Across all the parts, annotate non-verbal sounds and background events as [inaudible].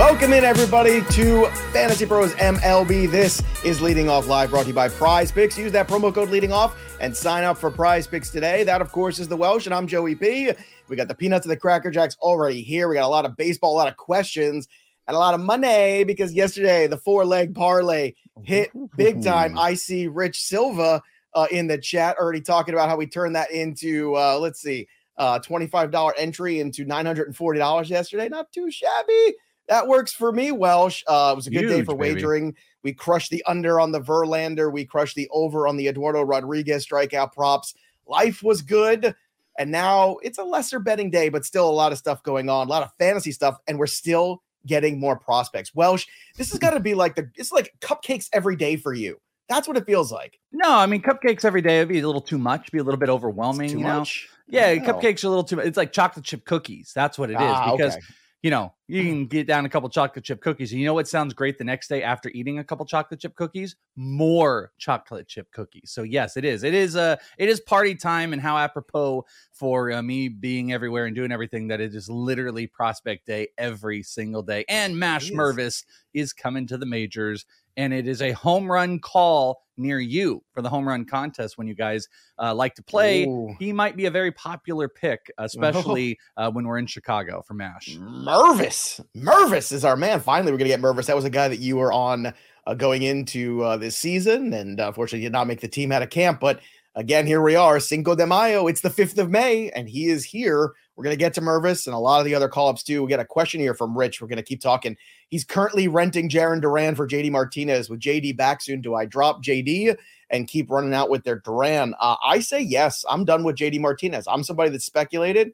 Welcome in, everybody, to Fantasy Pros MLB. This is Leading Off Live, brought to you by Prize Picks. Use that promo code Leading Off and sign up for Prize Picks today. That, of course, is the Welsh, and I'm Joey P. We got the Peanuts and the Cracker Jacks already here. We got a lot of baseball, a lot of questions, and a lot of money because yesterday the four leg parlay hit big time. I see Rich Silva uh, in the chat already talking about how we turned that into, uh, let's see, uh, $25 entry into $940 yesterday. Not too shabby that works for me, Welsh. Uh, it was a good Huge, day for wagering. Baby. We crushed the under on the Verlander. We crushed the over on the Eduardo Rodriguez strikeout props. Life was good. And now it's a lesser betting day, but still a lot of stuff going on, a lot of fantasy stuff. And we're still getting more prospects. Welsh, this has got to be like the, it's like cupcakes every day for you. That's what it feels like. No, I mean, cupcakes every day would be a little too much, be a little bit overwhelming. you know? Much? Yeah, cupcakes are a little too much. It's like chocolate chip cookies. That's what it is. Ah, because okay you know, you mm-hmm. can get down a couple chocolate chip cookies. And you know what sounds great the next day after eating a couple chocolate chip cookies? More chocolate chip cookies. So yes, it is. It is uh it is party time and how apropos for uh, me being everywhere and doing everything that it is literally prospect day every single day. And Mash Mervis is coming to the majors and it is a home run call near you for the home run contest when you guys uh, like to play. Ooh. He might be a very popular pick, [laughs] especially uh, when we're in Chicago for MASH. Mervis. Mervis is our man. Finally, we're going to get Mervis. That was a guy that you were on uh, going into uh, this season, and uh, unfortunately did not make the team out of camp. But again, here we are, Cinco de Mayo. It's the 5th of May, and he is here. We're going to get to Mervis and a lot of the other call ups too. We get a question here from Rich. We're going to keep talking. He's currently renting Jarren Duran for JD Martinez. With JD back soon, do I drop JD and keep running out with their Duran? Uh, I say yes. I'm done with JD Martinez. I'm somebody that speculated.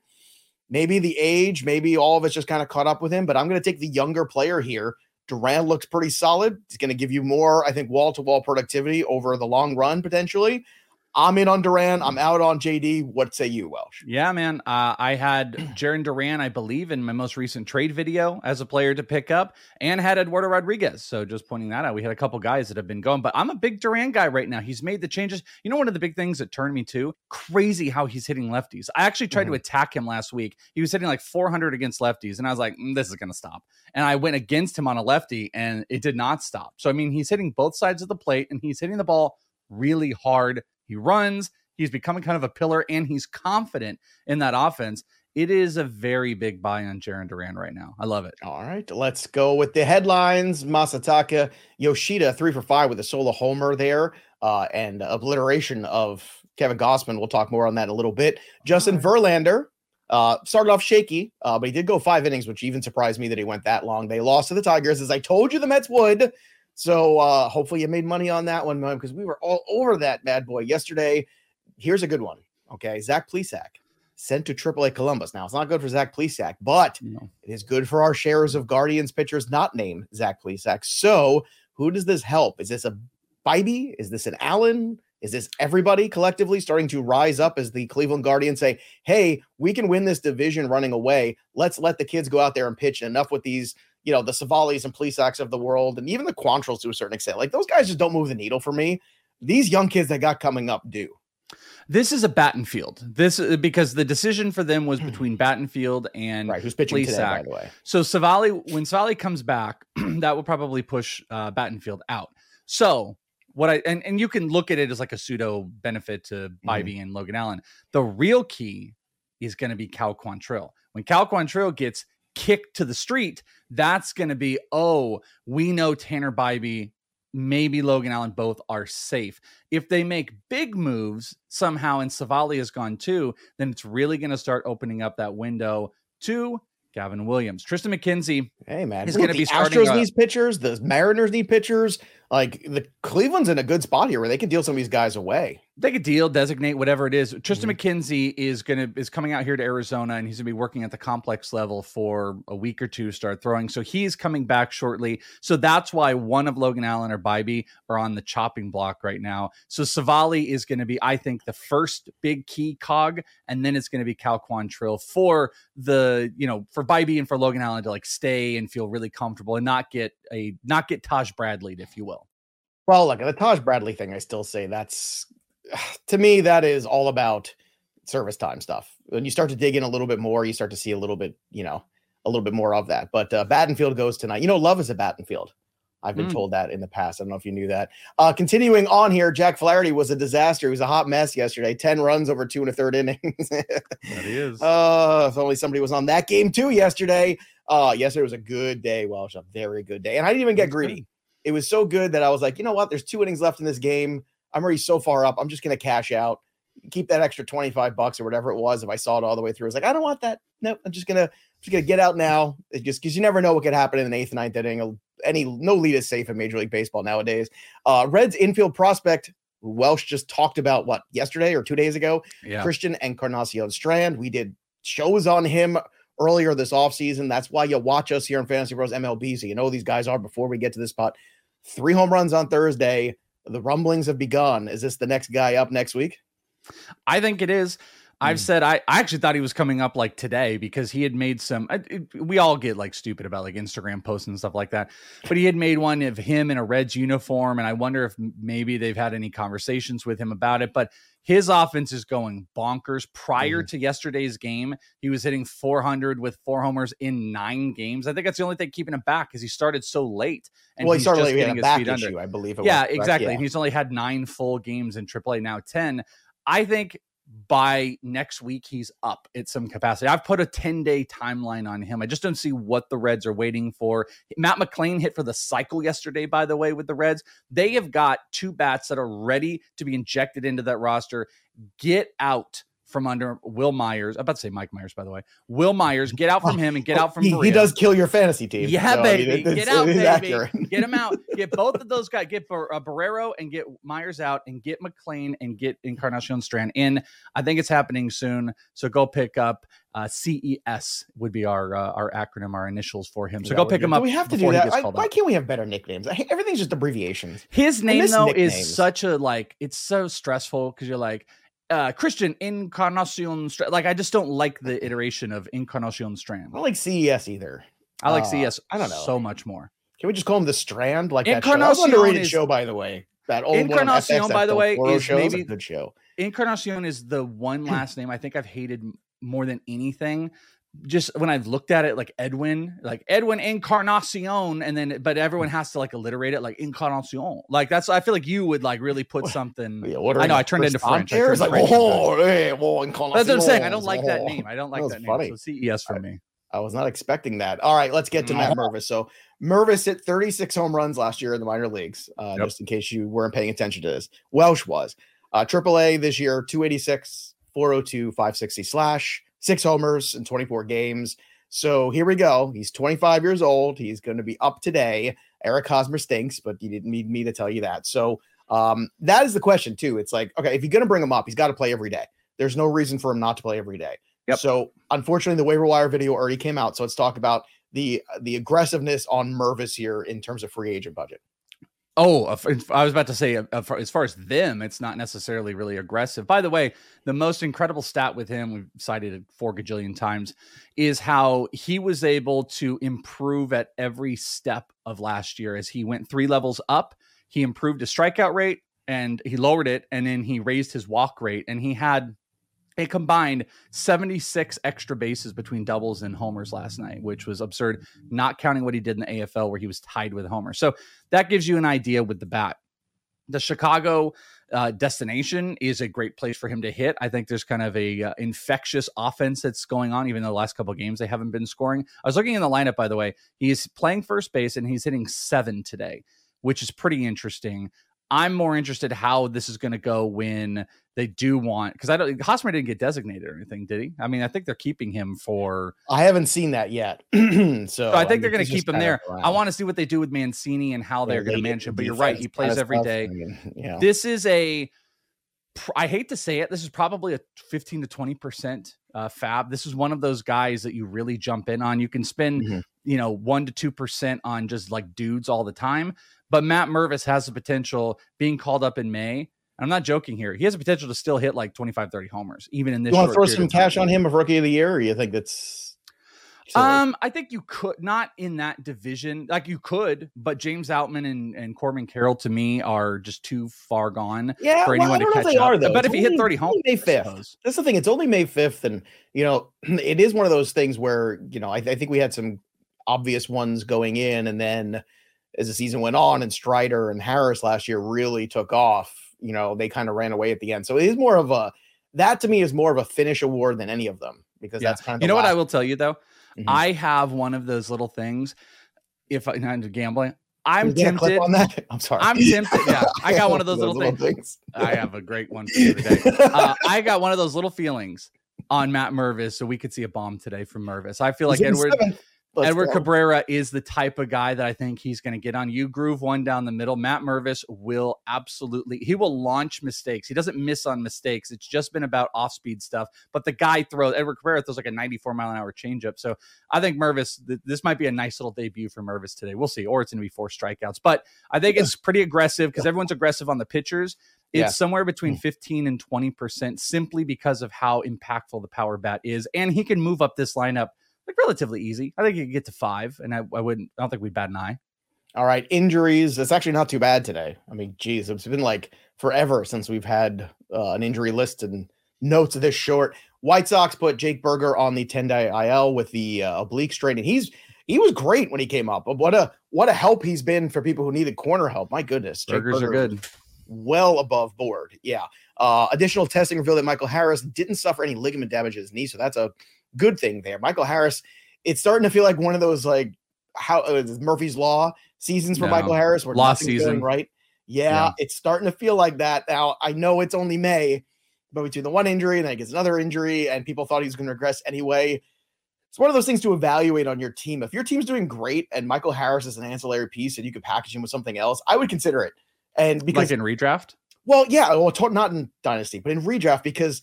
Maybe the age, maybe all of it's just kind of caught up with him, but I'm going to take the younger player here. Duran looks pretty solid. He's going to give you more, I think, wall to wall productivity over the long run potentially. I'm in on Duran. I'm out on JD. What say you, Welsh? Yeah, man. Uh, I had [clears throat] Jarren Duran, I believe, in my most recent trade video as a player to pick up, and had Eduardo Rodriguez. So just pointing that out, we had a couple guys that have been going, but I'm a big Duran guy right now. He's made the changes. You know, one of the big things that turned me to crazy how he's hitting lefties. I actually tried mm-hmm. to attack him last week. He was hitting like 400 against lefties, and I was like, mm, this is going to stop. And I went against him on a lefty, and it did not stop. So I mean, he's hitting both sides of the plate, and he's hitting the ball really hard he runs, he's becoming kind of a pillar, and he's confident in that offense. It is a very big buy on Jarren Duran right now. I love it. All right, let's go with the headlines. Masataka Yoshida, three for five with a solo homer there, uh, and obliteration of Kevin Gausman. We'll talk more on that in a little bit. Justin right. Verlander uh, started off shaky, uh, but he did go five innings, which even surprised me that he went that long. They lost to the Tigers, as I told you the Mets would. So uh, hopefully you made money on that one, because we were all over that bad boy yesterday. Here's a good one. Okay, Zach Plesac sent to AAA Columbus. Now it's not good for Zach Plesac, but no. it is good for our shares of Guardians pitchers not named Zach Plesac. So who does this help? Is this a Bibee? Is this an Allen? Is this everybody collectively starting to rise up as the Cleveland Guardians say, hey, we can win this division running away. Let's let the kids go out there and pitch. Enough with these you know, the Civales and Plesacs of the world, and even the Quantrills to a certain extent. Like those guys just don't move the needle for me. These young kids that got coming up do. This is a Battenfield. This uh, because the decision for them was between Battenfield and right, who's pitching Plesac. today, by the way. So Civale, when Civale comes back, [clears throat] that will probably push uh, Battenfield out. So what I and, and you can look at it as like a pseudo benefit to Bibee mm-hmm. and Logan Allen. The real key is going to be Cal Quantrill. When Cal Quantrill gets kick to the street, that's going to be, oh, we know Tanner Bibee, maybe Logan Allen both are safe. If they make big moves somehow and Civale has gone too, then it's really going to start opening up that window to Gavin Williams. Triston McKenzie. Hey man, He's going to be starting. Astros need pitchers. The Mariners need pitchers. Like the Cleveland's in a good spot here where they can deal some of these guys away they could deal, designate whatever it is. Triston mm-hmm. McKenzie is gonna is coming out here to Arizona, and he's gonna be working at the complex level for a week or two. Start throwing, so he's coming back shortly. So that's why one of Logan Allen or Bibee are on the chopping block right now. So Civale is going to be, I think, the first big key cog, and then it's going to be Cal Quantrill for the you know for Bibee and for Logan Allen to like stay and feel really comfortable and not get a not get Taj Bradley, if you will. Well, look, at the Taj Bradley thing, I still say that's [sighs] to me, that is all about service time stuff. When you start to dig in a little bit more, you start to see a little bit, you know, a little bit more of that. But uh, Battenfield goes tonight. You know, love is a Battenfield. I've been mm. told that in the past. I don't know if you knew that. Uh, continuing on here, Jack Flaherty was a disaster. He was a hot mess yesterday. 10 runs over two and a third innings. that he [laughs] is. Uh, if only somebody was on that game too yesterday. Uh, yesterday was a good day. Well, it was a very good day. And I didn't even get greedy. It was so good that I was like, you know what? There's two innings left in this game. I'm already so far up. I'm just going to cash out, keep that extra 25 bucks or whatever it was. If I saw it all the way through, I was like, I don't want that. Nope. I'm just going to, just going to get out now. It just because you never know what could happen in an eighth, ninth inning any no lead is safe in Major League Baseball nowadays. Uh, Reds infield prospect Welsh just talked about what yesterday or two days ago. Yeah. Christian Encarnacion Strand. We did shows on him earlier this offseason. That's why you watch us here in Fantasy Pros MLB. So you know these guys are before we get to this spot. Three home runs on Thursday. The rumblings have begun. Is this the next guy up next week? I think it is. I've mm. said I, I actually thought he was coming up like today because he had made some. It, we all get like stupid about like Instagram posts and stuff like that, but he had made one of him in a Reds uniform, and I wonder if maybe they've had any conversations with him about it. But his offense is going bonkers. Prior mm. to yesterday's game, he was hitting 400 with four homers in nine games. I think that's the only thing keeping him back because he started so late. And well, he started late, getting his back feet issue, under. I believe. yeah, was, exactly. Yeah. He's only had nine full games in AAA now, ten. I think by next week he's up at some capacity. I've put a 10 day timeline on him. I just don't see what the Reds are waiting for. Matt McLain hit for the cycle yesterday, by the way, with the Reds. They have got two bats that are ready to be injected into that roster. Get out from under Wil Myers. I'm about to say Mike Myers, by the way. Wil Myers, get out from [laughs] him and get out from he, he does kill your fantasy team. Yeah, so, baby. I mean, get out, baby. Accurate. Get him out. [laughs] Get both of those guys. Get uh, Barrero and get Myers out and get McLain and get Encarnacion Strand in. I think it's happening soon. So go pick up uh, CES would be our uh, our acronym, our initials for him. So go pick him up. We have to do that. I, why can't we have better nicknames? Everything's just abbreviations. His name though nicknames. is such a like. It's so stressful because you're like uh Christian Encarnacion Strand. Like I just don't like the iteration of Encarnacion Strand. I don't like CES either. I like uh, CES. I don't know so much more. Can we just call him the Strand? Like that show? That underrated is, show, by the way. That old Encarnacion, FX, by the way, is show. maybe a good show. Encarnacion is the one [clears throat] last name I think I've hated more than anything just when I've looked at it, like Edwin, like Edwin Encarnacion, and then but everyone has to like alliterate it like Encarnacion. Like that's I feel like you would like really put something. Yeah, I know I turned into French. I turned like, French oh, hey, well, That's what I'm saying. I don't like that name. I don't like that, that name. So CES for I, me. I was not expecting that. All right, let's get to Matt Mervis. So Mervis hit 36 home runs last year in the minor leagues. Uh, yep. Just in case you weren't paying attention to this, Welsh was uh, AAA this year, 286, 402, 560 slash, six homers in 24 games. So here we go. He's 25 years old. He's going to be up today. Eric Hosmer stinks, but you didn't need me to tell you that. So um, that is the question too. It's like, okay, if you're going to bring him up, he's got to play every day. There's no reason for him not to play every day. Yep. So unfortunately, the waiver wire video already came out. So let's talk about the the aggressiveness on Mervis here in terms of free agent budget. Oh, uh, I was about to say, uh, uh, as far as them, it's not necessarily really aggressive. By the way, the most incredible stat with him, we've cited it four gajillion times, is how he was able to improve at every step of last year as he went three levels up. He improved his strikeout rate and he lowered it, and then he raised his walk rate, and he had a combined 76 extra bases between doubles and homers last night, which was absurd, not counting what he did in the AFL where he was tied with Homer. So that gives you an idea with the bat. The Chicago uh, destination is a great place for him to hit. I think there's kind of a uh, infectious offense that's going on. Even though the last couple games they haven't been scoring. I was looking in the lineup, by the way. He's playing first base and he's hitting seven today, which is pretty interesting. I'm more interested how this is going to go when they do want because I don't Hosmer didn't get designated or anything, did he? I mean, I think they're keeping him for. I haven't seen that yet, [clears throat] so, so, I think I mean, they're going to keep him there. I want to see what they do with Mancini and how they're going to manage him. But you're right, he plays every day. [laughs] yeah. This is a. I hate to say it, this is probably a 15 to 20 percent uh, FAAB. This is one of those guys that you really jump in on. You can spend, mm-hmm. you know, one to two percent on just like dudes all the time but Matt Mervis has the potential being called up in May. I'm not joking here. He has the potential to still hit like 25, 30 homers, even in this. You want to throw some cash on him of rookie of the year, or you think that's Um, I think you could not in that division. Like you could, but James Outman and, and Corbin Carroll to me are just too far gone yeah, for anyone well, to catch up. Are, though. But it's if only, he hit 30 home, May 5th. That's the thing. It's only May 5th. And, you know, [clears throat] it is one of those things where, you know, I, I think we had some obvious ones going in. And then as the season went on and Strider and Harris last year really took off, you know, they kind of ran away at the end. So it is more of a, that to me is more of a finish award than any of them because yeah. that's kind of you know what I will tell you though mm-hmm. I have one of those little things if I not into gambling I'm tempted on that [laughs] I'm sorry I'm tempted yeah I got one of [laughs] those, those little, little things. things. I have a great one for you today uh, [laughs] I got one of those little feelings on Matt Mervis so we could see a bomb today from Mervis I feel like Edward seven. Let's Edward go. Cabrera is the type of guy that I think he's going to get on. You groove one down the middle. Matt Mervis will absolutely, he will launch mistakes. He doesn't miss on mistakes. It's just been about off speed stuff. But the guy throws, Edward Cabrera throws like a 94 mile an hour changeup. So I think Mervis, th- this might be a nice little debut for Mervis today. We'll see. Or it's going to be four strikeouts. But I think it's pretty aggressive because everyone's aggressive on the pitchers. It's yeah. somewhere between hmm. 15 and 20% simply because of how impactful the power bat is. And he can move up this lineup like relatively easy. I think you could get to five, and I, I wouldn't. I don't think we'd bat an eye. All right, injuries. It's actually not too bad today. I mean, geez, it's been like forever since we've had uh, an injury list and notes this short. White Sox put Jake Burger on the 10 day IL with the uh, oblique strain, and he's he was great when he came up. But What a what a help he's been for people who needed corner help. My goodness, Jake Burgers Burger are good. Well above board. Yeah. Uh, additional testing revealed that Michael Harris didn't suffer any ligament damage to his knee, so that's a good thing there. Michael Harris, it's starting to feel like one of those like how uh, Murphy's Law seasons for no. Michael Harris where lost season, right? Yeah, yeah, it's starting to feel like that now. I know it's only May, but between the one injury and then he gets another injury, and people thought he was going to regress anyway. It's one of those things to evaluate on your team. If your team's doing great and Michael Harris is an ancillary piece and you could package him with something else, I would consider it. And because like in redraft, well, yeah, well, not in dynasty, but in redraft because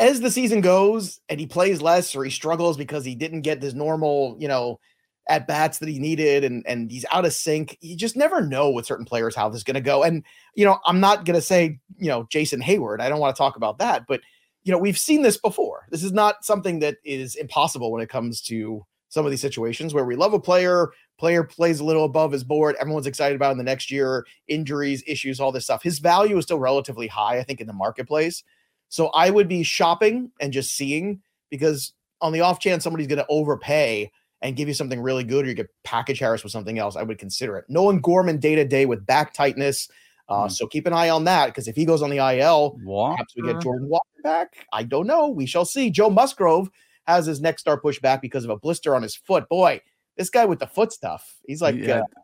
as the season goes and he plays less or he struggles because he didn't get his normal, you know, at bats that he needed and and he's out of sync. You just never know with certain players how this is going to go. And you know, I'm not going to say, you know, Jason Heyward. I don't want to talk about that, but you know, we've seen this before. This is not something that is impossible when it comes to some of these situations where we love a player, player plays a little above his board, everyone's excited about in the next year, injuries, issues, all this stuff. His value is still relatively high, I think, in the marketplace. So I would be shopping and just seeing because on the off chance somebody's going to overpay and give you something really good, or you could package Harris with something else, I would consider it. Nolan Gorman day to day with back tightness. Uh, mm. So keep an eye on that because if he goes on the IL, Walker. perhaps we get Jordan Walker back. I don't know. We shall see. Joe Musgrove has his next start pushed back because of a blister on his foot. Boy, this guy with the foot stuff. He's like yeah. uh,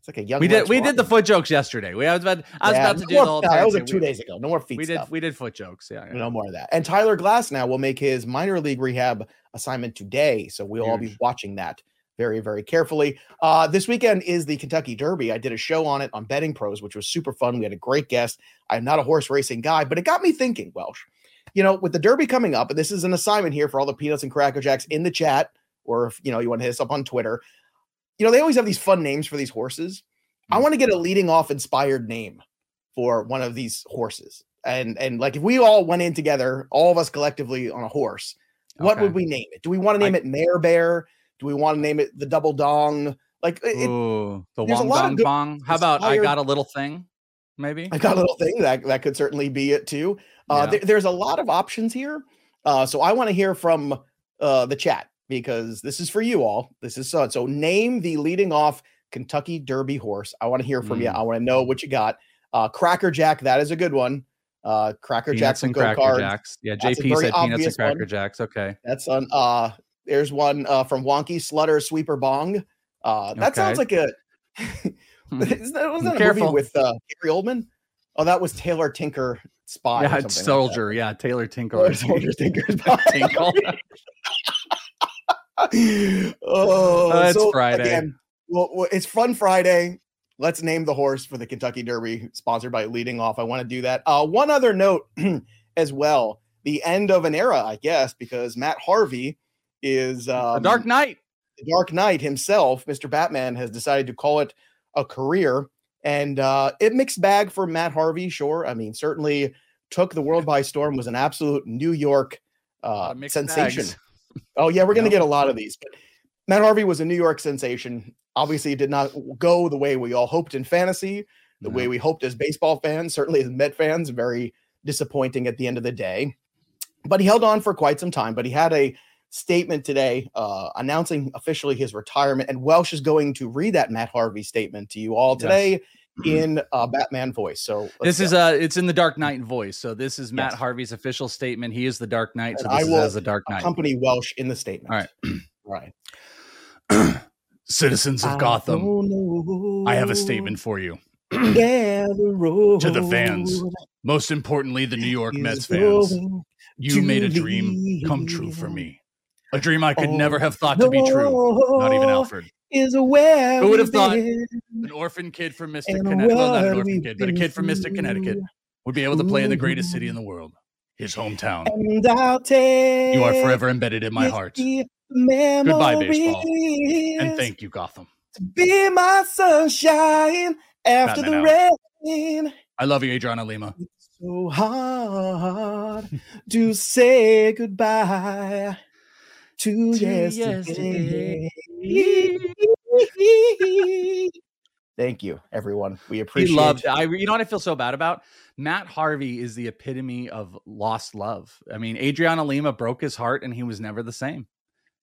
it's like a young. We did we did the foot jokes yesterday. We I was about I was yeah, about to do more, the whole. No, that was like two we, days ago. No more feet. We stuff. did we did foot jokes. Yeah, yeah, no more of that. And Tyler Glasnow will make his minor league rehab assignment today, so we'll Huge. all be watching that very very carefully. Uh, this weekend is the Kentucky Derby. I did a show on it on Betting Pros, which was super fun. We had a great guest. I'm not a horse racing guy, but it got me thinking. Welsh, you know, with the Derby coming up, and this is an assignment here for all the peanuts and cracker jacks in the chat, or if you know you want to hit us up on Twitter. You know, they always have these fun names for these horses. I want to get a leading off inspired name for one of these horses. And and like if we all went in together, all of us collectively on a horse, what okay. would we name it? Do we want to name I, it Mare Bear? Do we want to name it the Double Dong? Like it, ooh, the Wong Dong Bong. How about I got a little thing? Maybe I got a little thing that that could certainly be it too. Uh, yeah. th- there's a lot of options here, uh, so I want to hear from uh, the chat because this is for you all. This is so. So name the leading off Kentucky Derby horse. I want to hear from mm. you. I want to know what you got. Uh, Cracker Jack, that is a good one. Uh, Cracker Jacks and Cracker cards. Jacks. Yeah, JP said peanuts and Cracker one. Jacks. Okay, that's on. Uh, there's one uh, from Wonky Slutter Sweeper Bong. Uh, that okay. sounds like a. [laughs] is that, was that a movie with uh, Gary Oldman? Oh, that was Taylor Tinker Spy. Yeah, Soldier. Like yeah, Taylor Tinker. Soldier Tinker [laughs] Tinkle. [laughs] oh, uh, it's so, Friday. Again, well, it's Fun Friday. Let's name the horse for the Kentucky Derby, sponsored by Leading Off. I want to do that. Uh, one other note [clears throat] as well: the end of an era, I guess, because Matt Harvey is um, a Dark Knight. The Dark Knight himself, Mr. Batman, has decided to call it a career, and uh, it mixed bag for Matt Harvey. Sure, I mean, certainly took the world by storm. Was an absolute New York uh, sensation. Bags Oh yeah, we're gonna get a lot of these. But Matt Harvey was a New York sensation. Obviously, it did not go the way we all hoped in fantasy, the no. way we hoped as baseball fans, certainly as Met fans. Very disappointing at the end of the day. But he held on for quite some time. But he had a statement today uh, announcing officially his retirement, and Welsh is going to read that Matt Harvey statement to you all today. Yes. In uh, Batman voice, so this go. is uh it's in the Dark Knight voice. So this is Matt yes. Harvey's official statement. He is the Dark Knight. So this I will is the Dark Knight. Company Welsh in the statement. All right, right. [clears throat] Citizens of Gotham, I have a statement for you. to the fans, most importantly, the New York Mets fans. You made a dream come true for me. A dream I could never have thought to be true. Not even Alfred. Is where Who would have thought an orphan kid from Mystic Connecticut? Well, not an orphan kid, but a kid from Mystic Connecticut would be able to play in the greatest city in the mm. world, his hometown. And I'll take you are forever embedded in my heart. Goodbye, baseball. And thank you, Gotham. To be my sunshine after Batman the out. rain. I love you, Adriana Lima. It's so hard to say goodbye to, yesterday. yesterday. [laughs] Thank you, everyone. We appreciate. He loved. I. You know what I feel so bad about? Matt Harvey is the epitome of lost love. I mean, Adriana Lima broke his heart, and he was never the same.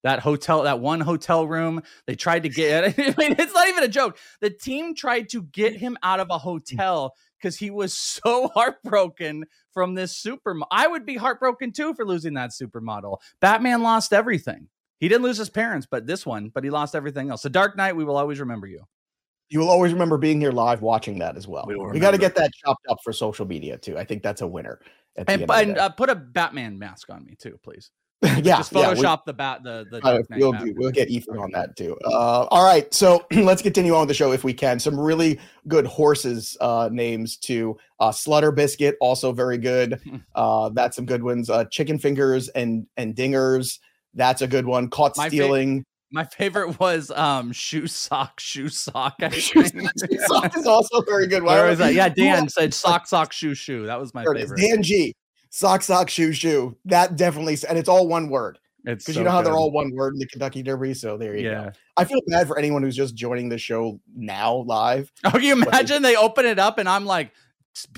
That hotel, that one hotel room, they tried to get. [laughs] I mean, it's not even a joke. The team tried to get him out of a mm. hotel because he was so [laughs] heartbroken from this super. I would be heartbroken too for losing that supermodel. Batman lost everything. He didn't lose his parents, but this one, but he lost everything else. The Dark Knight, we will always remember you. You will always remember being here live watching that as well. We, we got to get that chopped up for social media too. I think that's a winner. And, and uh, put a Batman mask on me too, please. Yeah, just Photoshop yeah, the bat the the. Uh, we'll, do, we'll get Ethan on that too. Uh, all right, so [clears throat] let's continue on with the show if we can. Some really good horses uh, names to uh, Slutter Biscuit, also very good. [laughs] Uh, that's some good ones. Uh, Chicken Fingers and and Dingers, that's a good one. Caught My stealing. Fa- my favorite was um shoe sock, shoe sock. [laughs] shoe, sock is also very good. Where was that? Yeah, Dan said sock, sock, shoe, shoe. That was my favorite. Dan G sock, sock, shoe, shoe. That definitely, and it's all one word. It's because so you know how good. they're all one word in the Kentucky Derby. So there you yeah. go. I feel bad for anyone who's just joining the show now live. [laughs] Oh, can you imagine they, open it up and I'm like,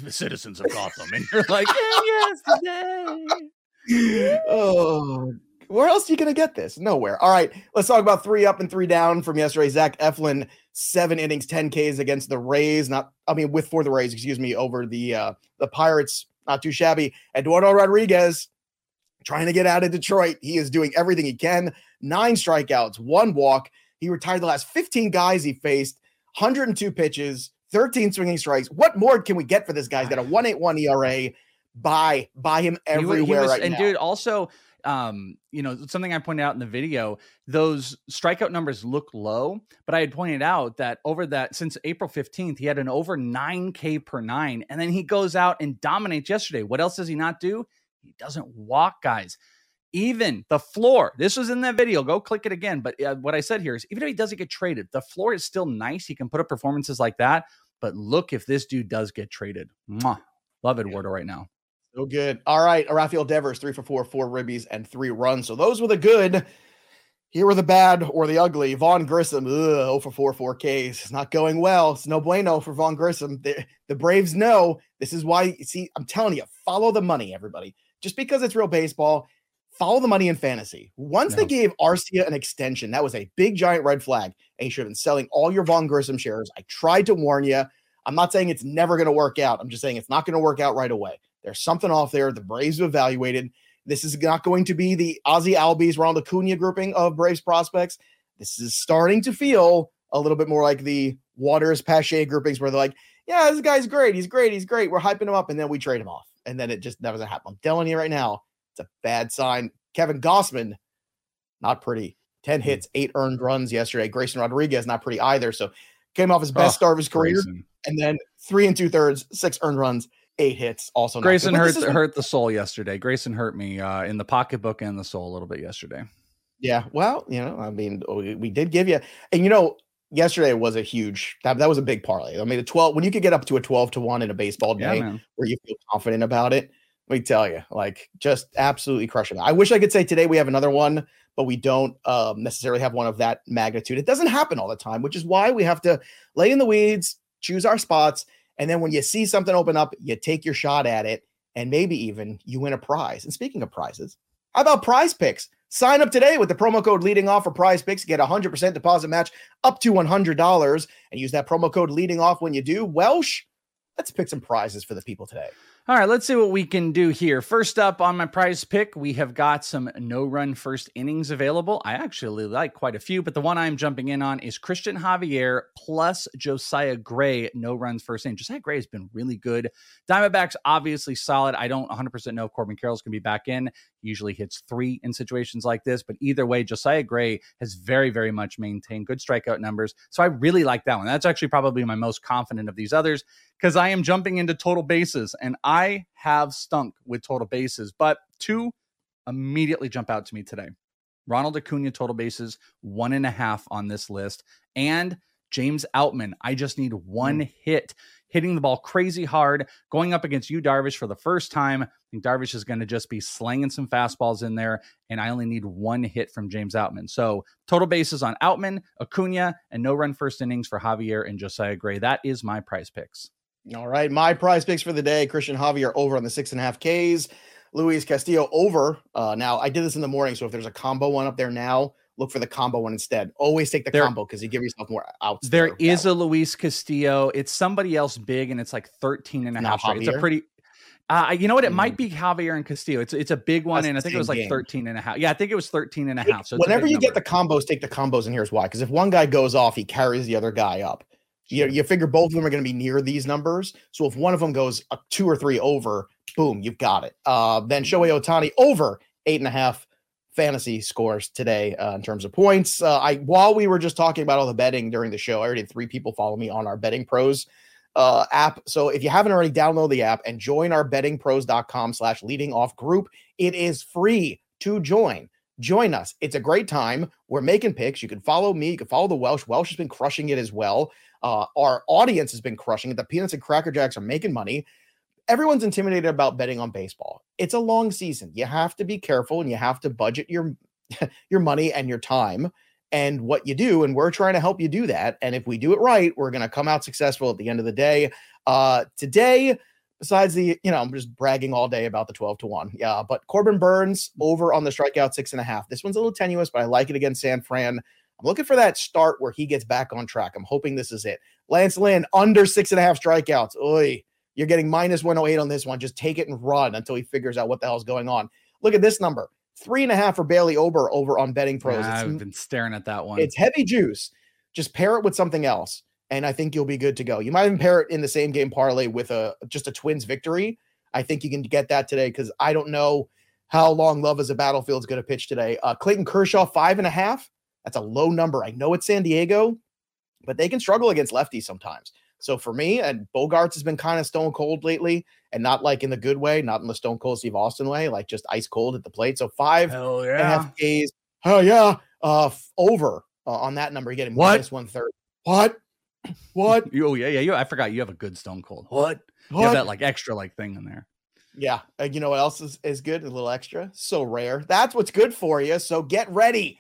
citizens of Gotham, and you're like, [laughs] yesterday. oh, where else are you gonna get this? Nowhere. All right, let's talk about three up and three down from yesterday. Zach Eflin, seven innings, ten Ks against the Rays. Not, I mean, with for the Rays, excuse me, over the uh the Pirates not too shabby. Eduardo Rodriguez trying to get out of Detroit. He is doing everything he can. Nine strikeouts, one walk. He retired the last 15 guys he faced, 102 pitches, 13 swinging strikes. What more can we get for this guy? He's got a 181 ERA. Buy, buy him everywhere he, was, right and now. dude, also um, you know, something I pointed out in the video, those strikeout numbers look low, but I had pointed out that over that since April 15th, he had an over 9K per nine. And then he goes out and dominates yesterday. What else does he not do? He doesn't walk guys. Even the floor, this was in that video. Go click it again. But uh, what I said here is even if he doesn't get traded, the floor is still nice. He can put up performances like that. But look if this dude does get traded. Mwah. Love Eduardo right now. So good. All right. Rafael Devers, three for four, four ribbies, and three runs. So those were the good. Here were the bad or the ugly. Vaughn Grissom, ugh, 0 for 4, 4 Ks. It's not going well. It's no bueno for Vaughn Grissom. The, the Braves know this is why. See, I'm telling you, follow the money, everybody. Just because it's real baseball, follow the money in fantasy. Once no. they gave Arcia an extension, that was a big giant red flag. And you should have been selling all your Vaughn Grissom shares. I tried to warn you. I'm not saying it's never going to work out. I'm just saying it's not going to work out right away. There's something off there. The Braves have evaluated. This is not going to be the Ozzie Albies, Ronald Acuna grouping of Braves prospects. This is starting to feel a little bit more like the Waters Pache groupings where they're like, yeah, this guy's great. He's great. He's great. We're hyping him up. And then we trade him off. And then it just never happen. I'm telling you right now, it's a bad sign. Kevin Gausman, not pretty. 10 hmm. hits, eight earned runs yesterday. Grayson Rodriguez, not pretty either. So came off his best oh, start of his career. Grayson. And then three and two thirds, six earned runs eight hits. Also, Grayson hurt hurt the soul yesterday. Grayson hurt me uh, in the pocketbook and the soul a little bit yesterday. Yeah, well, you know, I mean, we, we did give you, and you know, yesterday was a huge that, that was a big parlay. I mean, a twelve when you could get up to a twelve to one in a baseball day yeah, where you feel confident about it. Let me tell you, like just absolutely crushing. It. I wish I could say today we have another one, but we don't um, necessarily have one of that magnitude. It doesn't happen all the time, which is why we have to lay in the weeds, choose our spots, and then when you see something open up, you take your shot at it, and maybe even you win a prize. And speaking of prizes, how about prize picks? Sign up today with the promo code leading off for prize picks. Get a 100% deposit match up to $100 and use that promo code leading off when you do. Welsh, let's pick some prizes for the people today. All right, let's see what we can do here. First up on my prize pick, we have got some no run first innings available. I actually like quite a few, but the one I'm jumping in on is Cristian Javier plus Josiah Gray, no runs first inning. Josiah Gray has been really good. Diamondbacks obviously solid. I don't 100% know if Corbin Carroll's going to be back in. Usually hits three in situations like this, but either way, Josiah Gray has very, very much maintained good strikeout numbers. So I really like that one. That's actually probably my most confident of these others because I am jumping into total bases and I have stunk with total bases, but two immediately jump out to me today. Ronald Acuna total bases, one and a half on this list, and James Outman. I just need one mm. hit, hitting the ball crazy hard, going up against Yu Darvish for the first time. I think Darvish is going to just be slanging some fastballs in there, and I only need one hit from James Outman. So total bases on Outman, Acuna, and no run first innings for Javier and Josiah Gray. That is my prize picks. All right, my prize picks for the day: Cristian Javier over on the six and a half Ks, Luis Castillo over. Uh, now I did this in the morning, so if there's a combo one up there now, look for the combo one instead. Always take the there, combo because you give yourself more outs. There, is a Luis Castillo. It's somebody else big, and it's like 13 and a half. It's a pretty. Uh, you know what? It mm. might be Javier and Castillo. It's it's a big one, That's and I think it was like game. 13 and a half. Yeah, I think it was 13 and a half. So whenever you number. get the combos, take the combos, and here's why. Because if one guy goes off, he carries the other guy up you, you figure both of them are going to be near these numbers. So if one of them goes a two or three over, boom, you've got it. Uh, then Shohei Ohtani over eight and a half fantasy scores today uh, in terms of points. Uh, I while we were just talking about all the betting during the show, I already had three people follow me on our betting pros uh, app. So if you haven't already, download the app and join our bettingpros.com slash leading off group. It is free to join. Join us. It's a great time. We're making picks. You can follow me. You can follow the Welsh. Welsh has been crushing it as well. Uh, our audience has been crushing it. The Peanuts and Cracker Jacks are making money. Everyone's intimidated about betting on baseball. It's a long season. You have to be careful and you have to budget your [laughs] your money and your time and what you do and we're trying to help you do that and if we do it right we're going to come out successful at the end of the day uh today besides the you know i'm just bragging all day about the 12 to 1 yeah but corbin burnes over on the strikeout six and a half this one's a little tenuous but i like it against san fran I'm looking for that start where he gets back on track. I'm hoping this is it. Lance Lynn under six and a half strikeouts. Oy, you're getting minus 108 on this one. Just take it and run until he figures out what the hell's going on. Look at this number three and a half for Bailey Ober over on Betting Pros. Yeah, I've been staring at that one. It's heavy juice. Just pair it with something else, and I think you'll be good to go. You might even pair it in the same game parlay with a just a Twins victory. I think you can get that today because I don't know how long Love is a Battlefield is going to pitch today. Uh, Clayton Kershaw five and a half. That's a low number. I know it's San Diego, but they can struggle against lefties sometimes. So for me, and Bogaerts has been kind of stone cold lately, and not like in the good way, not in the stone cold Steve Austin way, like just ice cold at the plate. So five Hell yeah. and a half days. Oh yeah, uh, f- over uh, on that number. You're getting what? minus one third. What? What? oh yeah, yeah. You, I forgot you have a good stone cold. What? what? You have that like extra like thing in there. Yeah. Uh, you know what else is, is good? A little extra. So rare. That's what's good for you. So get ready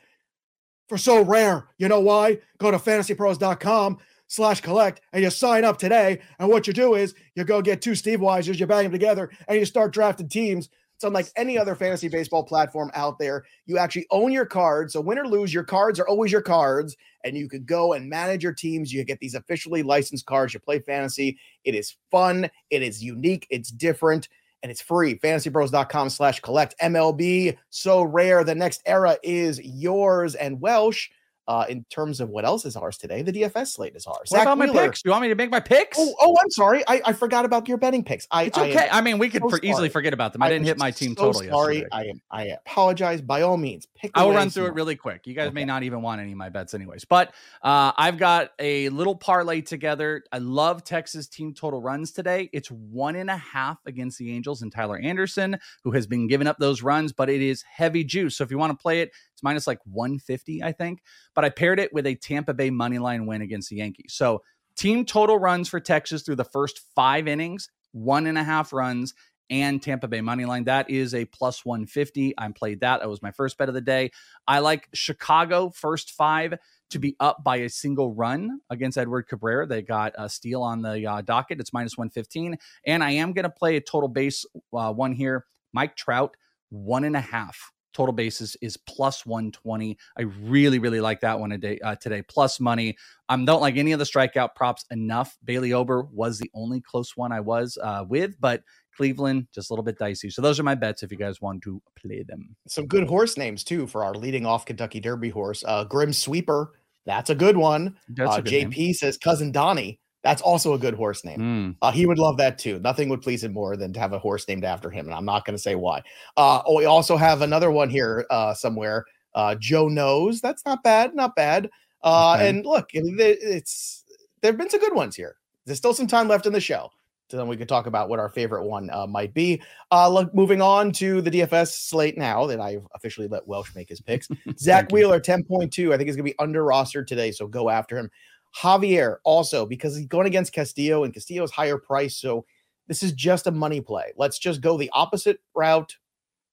for so rare. You know why? Go to fantasypros.com slash collect and you sign up today. And what you do is you go get two Steve Weisers, you bang them together, and you start drafting teams. It's unlike any other fantasy baseball platform out there. You actually own your cards. So win or lose, your cards are always your cards. And you could go and manage your teams. You get these officially licensed cards. You play fantasy. It is fun. It is unique. It's different and it's free. Fantasypros.com slash collect MLB. So rare. The next era is yours and Welsh. Uh, in terms of what else is ours today, the DFS slate is ours. What Zach about Wheeler. my picks? Do you want me to make my picks? Oh, oh I'm sorry. I, I forgot about your betting picks. I, it's okay. I, I mean, we could so for easily forget about them. I, didn't hit my team so totally. Sorry. Yesterday. I am. I apologize. By all means, pick. I will run through it really quick. You guys okay. may not even want any of my bets, anyways. But uh, I've got a little parlay together. I love Texas team total runs today. It's one and a half against the Angels and Tyler Anderson, who has been giving up those runs, but it is heavy juice. So if you want to play it, it's minus like 150, I think. But I paired it with a Tampa Bay money line win against the Yankees. So team total runs for Texas through the first five innings, one and a half runs. and Tampa Bay money line. That is a plus 150. I played that. That was my first bet of the day. I like Chicago first five to be up by a single run against Edward Cabrera. They got a steal on the uh, docket. It's minus 115. And I am going to play a total base uh, one here. Mike Trout, one and a half total bases is plus 120. I really, really like that one today. Uh, today plus money. I um, don't like any of the strikeout props enough. Bailey Ober was the only close one I was uh, with, but Cleveland just a little bit dicey. So those are my bets if you guys want to play them. Some good horse names too for our leading off Kentucky Derby horse, uh, Grim Sweeper. That's a good one. That's uh, good JP name. says cousin Donnie. That's also a good horse name. Mm. Uh, he would love that too. Nothing would please him more than to have a horse named after him. And I'm not going to say why. Uh, oh, we also have another one here uh, somewhere. Uh, Joe knows. That's not bad. Not bad. Uh, okay. And look, it's there have been some good ones here. There's still some time left in the show. So then we could talk about what our favorite one uh, might be. Uh, look, moving on to the DFS slate now that I've officially let Welsh make his picks. [laughs] Zack Wheeler, 10.2. I think he's going to be under rostered today, so go after him. Javier also because he's going against Castillo and Castillo's higher price. So this is just a money play. Let's just go the opposite route.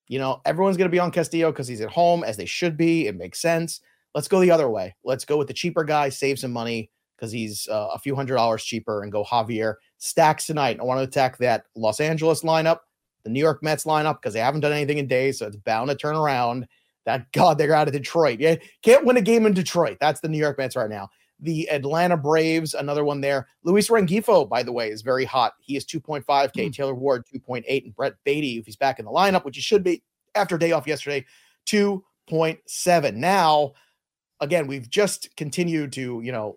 You know, everyone's going to be on Castillo because he's at home, as they should be. It makes sense. Let's go the other way. Let's go with the cheaper guy, save some money because he's uh, a few hundred dollars cheaper, and go Javier. Stacks tonight. I want to attack that Los Angeles lineup, the New York Mets lineup, because they haven't done anything in days, so it's bound to turn around. That God, they're out of Detroit. Yeah, can't win a game in Detroit. That's the New York Mets right now the Atlanta Braves, another one there. Luis Rengifo, by the way, is very hot. He is 2.5K. Mm. Taylor Ward, 2.8. And Brett Baty, if he's back in the lineup, which he should be after day off yesterday, 2.7. Now, again, we've just continued to, you know,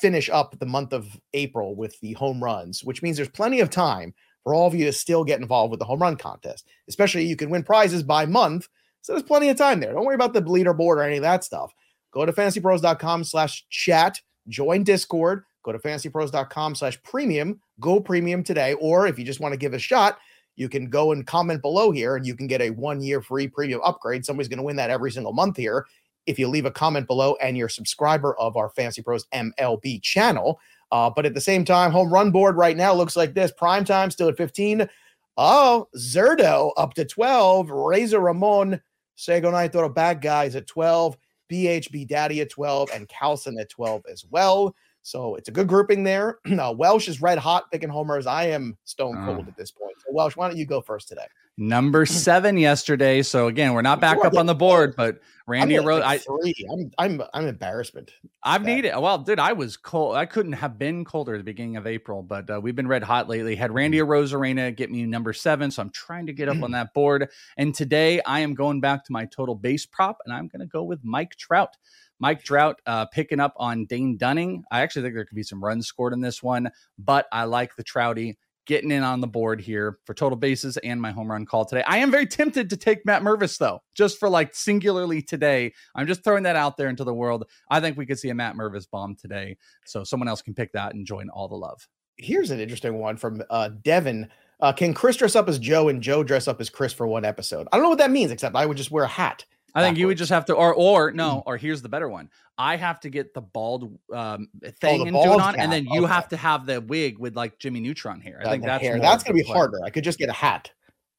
finish up the month of April with the home runs, which means there's plenty of time for all of you to still get involved with the home run contest. Especially you can win prizes by month. So there's plenty of time there. Don't worry about the leaderboard or any of that stuff. Go to fantasypros.com slash chat, join Discord, go to fantasypros.com slash premium, go premium today. Or if you just want to give a shot, you can go and comment below here and you can get a one year free premium upgrade. Somebody's going to win that every single month here. If you leave a comment below and you're a subscriber of our Fantasy Pros MLB channel. Uh, but at the same time, home run board right now looks like this. Prime time still at 15. Oh, Zerdo up to 12. Razor Ramon, say goodnight to the bad guys at 12. BHB Daddy at 12 and Calson at 12 as well. So it's a good grouping there. [clears throat] uh, Welsh is red hot picking homers. I am stone cold uh. at this point. So Welsh, why don't you go first today? Number seven yesterday. So again, we're not back up on the board, but Randy wrote like three. I, I'm I'm I'm embarrassment. I've needed well, dude. I was cold. I couldn't have been colder at the beginning of April, but uh, we've been red hot lately. Had Randy Arozarena get me number seven, so I'm trying to get up on [clears throat] that board. And today I am going back to my total base prop, and I'm going to go with Mike Trout. Mike Trout uh, picking up on Dane Dunning. I actually think there could be some runs scored in this one, but I like the Trouty getting in on the board here for total bases and my home run call today. I am very tempted to take Matt Mervis though, just for like singularly today. I'm just throwing that out there into the world. I think we could see a Matt Mervis bomb today, so someone else can pick that and join all the love. Here's an interesting one from uh, Devin. Uh, can Chris dress up as Joe and Joe dress up as Chris for one episode? I don't know what that means, except I would just wear a hat. I think you would just have to, or or no, or here's the better one. I have to get the bald um, oh, thing oh, and do it on, cap. and then you okay. have to have the wig with like Jimmy Neutron here. I think that's hair. That's gonna be play. harder. I could just get a hat.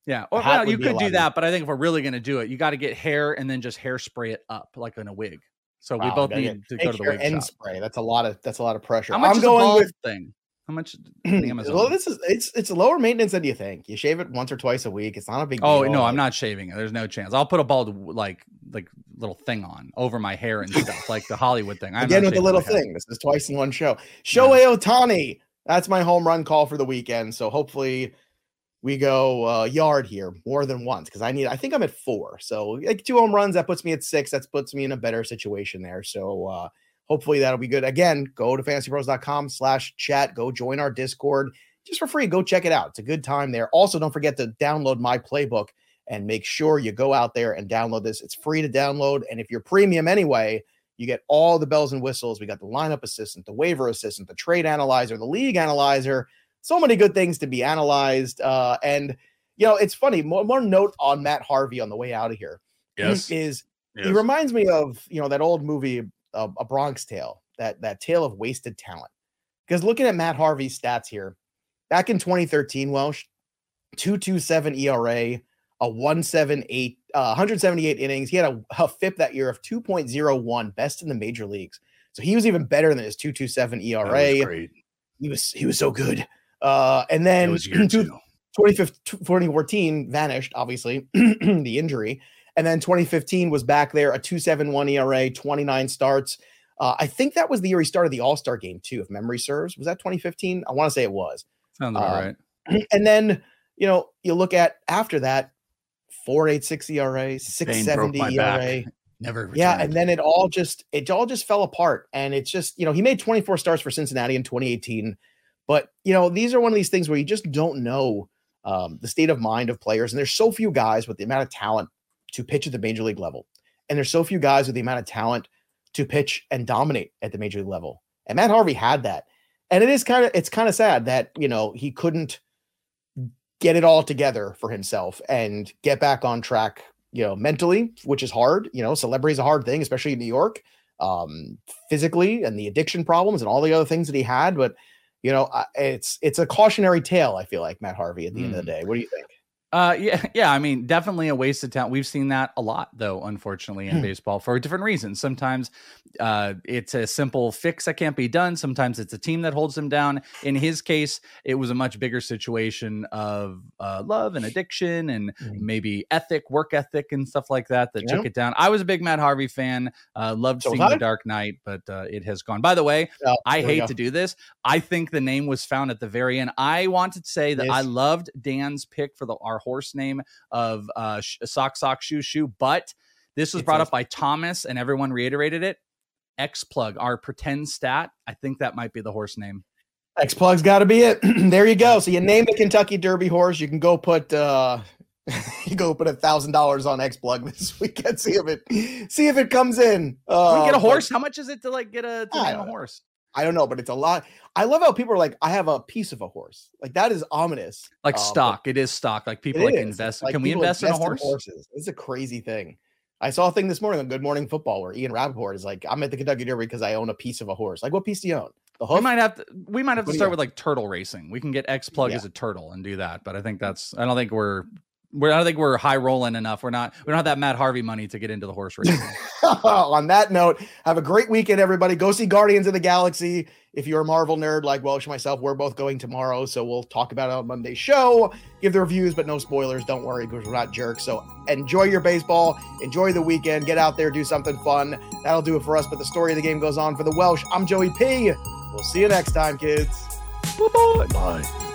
Yeah, or well, you could do that, but I think if we're really gonna do it, you got to get hair and then just hairspray it up like in a wig. So wow, we both need to go to the wig and shop. spray. That's a lot of that's a lot of pressure. How much I'm going with thing? How much? [clears throat] well, this is it's it's lower maintenance than you think. You shave it once or twice a week. It's not a big. Oh deal. no, I'm not shaving it. There's no chance. I'll put a bald like like little thing on over my hair and stuff, like the Hollywood thing. I'm Again with the little thing. This is twice in one show. Shohei yeah. Ohtani. That's my home run call for the weekend. So hopefully we go uh, yard here more than once because I need. I think I'm at four. So like two home runs that puts me at six. That puts me in a better situation there. So. uh hopefully that'll be good. Again, go to fantasypros.com slash chat. Go join our Discord just for free. Go check it out. It's a good time there. Also, don't forget to download my playbook and make sure you go out there and download this. It's free to download. And if you're premium anyway, you get all the bells and whistles. We got the lineup assistant, the waiver assistant, the trade analyzer, the league analyzer. So many good things to be analyzed. Uh, and, you know, it's funny. More, more note on Matt Harvey on the way out of here. Yes. Is yes. he reminds me of, you know, that old movie a, a Bronx Tale, that that tale of wasted talent. Because looking at Matt Harvey's stats here, back in 2013, Welsh, 227 ERA, a 178, uh, 178 innings. He had a, a FIP that year of 2.01, best in the major leagues. So he was even better than his 227 ERA. He was he was so good. Uh, and then [clears throat] 2014 vanished, obviously, [clears throat] the injury. And then 2015 was back there, a 271 ERA, 29 starts. Uh, I think that was the year he started the All Star game, too, if memory serves. Was that 2015? I want to say it was. Sounds about uh, right. [clears throat] And then, you know, you look at after that, 486 ERA, 670 ERA. Back. [laughs] Never returned. Yeah, and then it all just it all just fell apart. And it's just, you know, he made 24 starts for Cincinnati in 2018. But you know, these are one of these things where you just don't know um, the state of mind of players. And there's so few guys with the amount of talent to pitch at the major league level. And there's so few guys with the amount of talent to pitch and dominate at the major league level. And Matt Harvey had that. And it is kind of it's kind of sad that, you know, he couldn't get it all together for himself and get back on track, you know, mentally, which is hard. You know, celebrity is a hard thing, especially in New York, um, physically and the addiction problems and all the other things that he had. But you know, it's it's a cautionary tale. I feel like Matt Harvey at the mm. end of the mm. day. What do you think? Uh, yeah, [laughs] yeah. I mean, definitely a waste of talent. We've seen that a lot, though, unfortunately, in hmm. baseball for different reasons. Sometimes uh, it's a simple fix that can't be done. Sometimes it's a team that holds him down. In his case, it was a much bigger situation of uh, love and addiction and mm. maybe ethic, work ethic, and stuff like that that yeah. took it down. I was a big Matt Harvey fan. Uh, loved so seeing The Dark Knight, but uh, it has gone. By the way, oh, I hate to do this. I think the name was found at the very end. I wanted to say that yes. I loved Dan's pick for the our horse name of uh, sock sock shoe shoe, but this was brought up by Thomas, and everyone reiterated it. X plug, our pretend stat. I think that might be the horse name. X plug's got to be it. [clears throat] there you go. So you name the Kentucky Derby horse. You can go put uh [laughs] you go put a thousand dollars on X plug [laughs] this weekend. See if it see if it comes in. Uh, we get a horse. But, How much is it to like get a to name a horse? I don't know, but it's a lot. I love how people are like, I have a piece of a horse. Like that is ominous. Like um, stock. It is stock. Like people like is. invest. Like, Can we invest, invest in a horse? In horses. It's a crazy thing. I saw a thing this morning on Good Morning Football where Ian Rapoport is like, I'm at the Kentucky Derby because I own a piece of a horse. Like, what piece do you own? The hoof? We might have to. We might have what to start with like turtle racing. We can get X plug yeah. as a turtle and do that. But I think that's. I don't think we're we're, I don't think we're high rolling enough. We're not. We don't have that Matt Harvey money to get into the horse race. [laughs] On that note, have a great weekend, everybody. Go see Guardians of the Galaxy. If you're a Marvel nerd like Welsh and myself, we're both going tomorrow, so we'll talk about it on Monday's show. Give the reviews, but no spoilers. Don't worry, because we're not jerks. So enjoy your baseball. Enjoy the weekend. Get out there, do something fun. That'll do it for us. But the story of the game goes on for the Welsh. I'm Joey P. We'll see you next time, kids. Bye-bye. Bye.